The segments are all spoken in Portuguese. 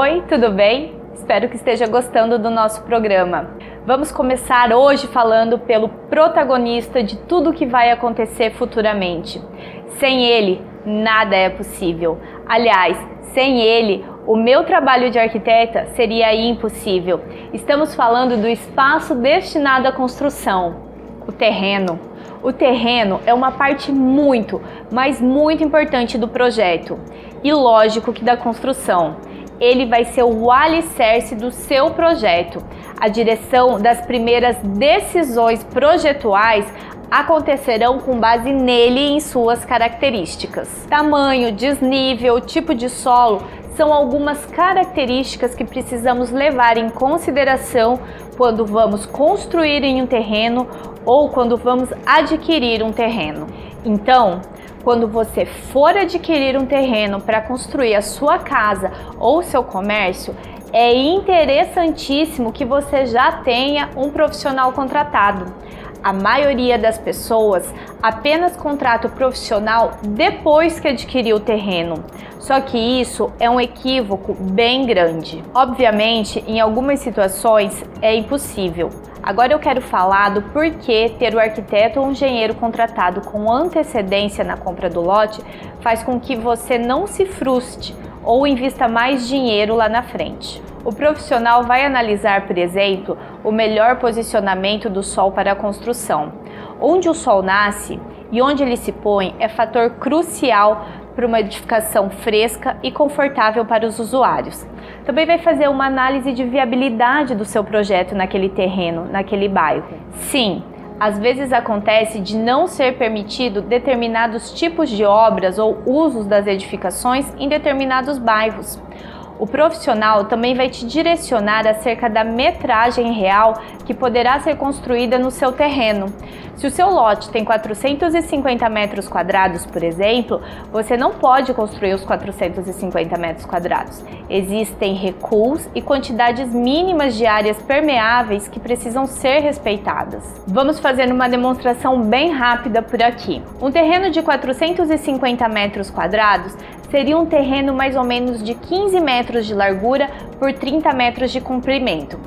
Oi, tudo bem? Espero que esteja gostando do nosso programa. Vamos começar hoje falando pelo protagonista de tudo que vai acontecer futuramente. Sem ele, nada é possível. Aliás, sem ele, o meu trabalho de arquiteta seria impossível. Estamos falando do espaço destinado à construção, o terreno. O terreno é uma parte muito, mas muito importante do projeto e lógico que da construção ele vai ser o alicerce do seu projeto. A direção das primeiras decisões projetuais acontecerão com base nele e em suas características. Tamanho, desnível, tipo de solo são algumas características que precisamos levar em consideração quando vamos construir em um terreno ou quando vamos adquirir um terreno. Então, quando você for adquirir um terreno para construir a sua casa ou seu comércio, é interessantíssimo que você já tenha um profissional contratado. A maioria das pessoas apenas contrata o profissional depois que adquiriu o terreno. Só que isso é um equívoco bem grande. Obviamente, em algumas situações é impossível. Agora eu quero falar do porquê ter o arquiteto ou engenheiro contratado com antecedência na compra do lote faz com que você não se frustre ou invista mais dinheiro lá na frente. O profissional vai analisar, por exemplo, o melhor posicionamento do sol para a construção. Onde o sol nasce e onde ele se põe é fator crucial para uma edificação fresca e confortável para os usuários. Também vai fazer uma análise de viabilidade do seu projeto naquele terreno, naquele bairro. Sim, às vezes acontece de não ser permitido determinados tipos de obras ou usos das edificações em determinados bairros. O profissional também vai te direcionar acerca da metragem real que poderá ser construída no seu terreno. Se o seu lote tem 450 metros quadrados, por exemplo, você não pode construir os 450 metros quadrados. Existem recuos e quantidades mínimas de áreas permeáveis que precisam ser respeitadas. Vamos fazer uma demonstração bem rápida por aqui. Um terreno de 450 metros quadrados seria um terreno mais ou menos de 15 metros de largura por 30 metros de comprimento.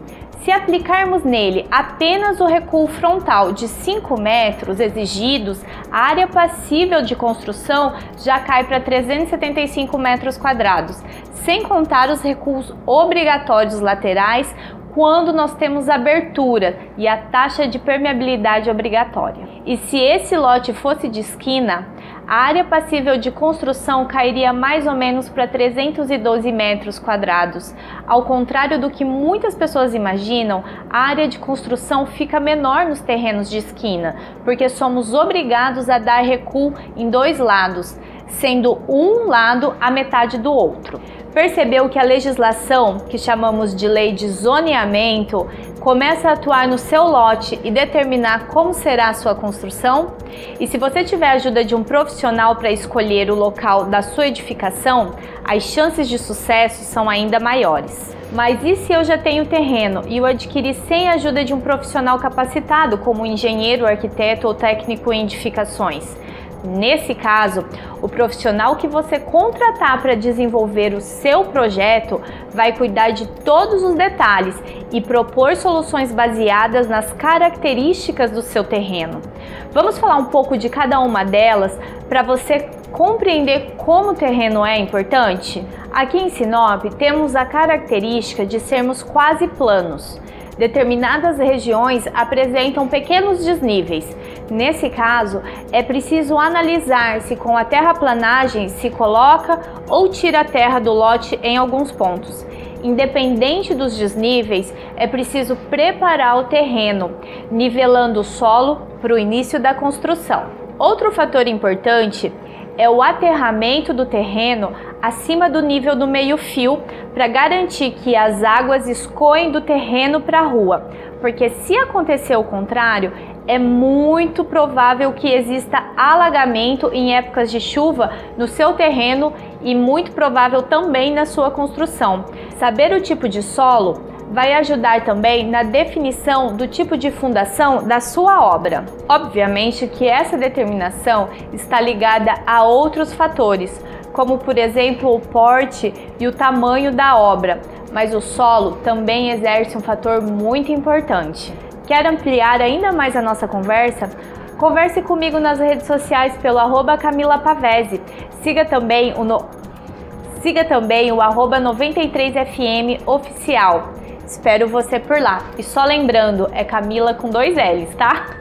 Se aplicarmos nele apenas o recuo frontal de 5 metros exigidos, a área passível de construção já cai para 375 metros quadrados, sem contar os recuos obrigatórios laterais quando nós temos abertura e a taxa de permeabilidade obrigatória. E se esse lote fosse de esquina, a área passível de construção cairia mais ou menos para 312 metros quadrados. Ao contrário do que muitas pessoas imaginam, a área de construção fica menor nos terrenos de esquina, porque somos obrigados a dar recuo em dois lados, sendo um lado a metade do outro percebeu que a legislação, que chamamos de lei de zoneamento, começa a atuar no seu lote e determinar como será a sua construção? E se você tiver a ajuda de um profissional para escolher o local da sua edificação, as chances de sucesso são ainda maiores. Mas e se eu já tenho terreno e o adquiri sem a ajuda de um profissional capacitado, como engenheiro, arquiteto ou técnico em edificações? Nesse caso, o profissional que você contratar para desenvolver o seu projeto vai cuidar de todos os detalhes e propor soluções baseadas nas características do seu terreno. Vamos falar um pouco de cada uma delas para você compreender como o terreno é importante? Aqui em Sinop temos a característica de sermos quase planos determinadas regiões apresentam pequenos desníveis. Nesse caso, é preciso analisar se com a terraplanagem se coloca ou tira a terra do lote em alguns pontos. Independente dos desníveis, é preciso preparar o terreno, nivelando o solo para o início da construção. Outro fator importante é o aterramento do terreno acima do nível do meio-fio para garantir que as águas escoem do terreno para a rua, porque se acontecer o contrário, é muito provável que exista alagamento em épocas de chuva no seu terreno e muito provável também na sua construção. Saber o tipo de solo vai ajudar também na definição do tipo de fundação da sua obra. Obviamente que essa determinação está ligada a outros fatores, como por exemplo o porte e o tamanho da obra, mas o solo também exerce um fator muito importante. Quer ampliar ainda mais a nossa conversa? Converse comigo nas redes sociais pelo arroba Camila Pavese. Siga também o, no... Siga também o arroba 93FM oficial. Espero você por lá. E só lembrando, é Camila com dois L's, tá?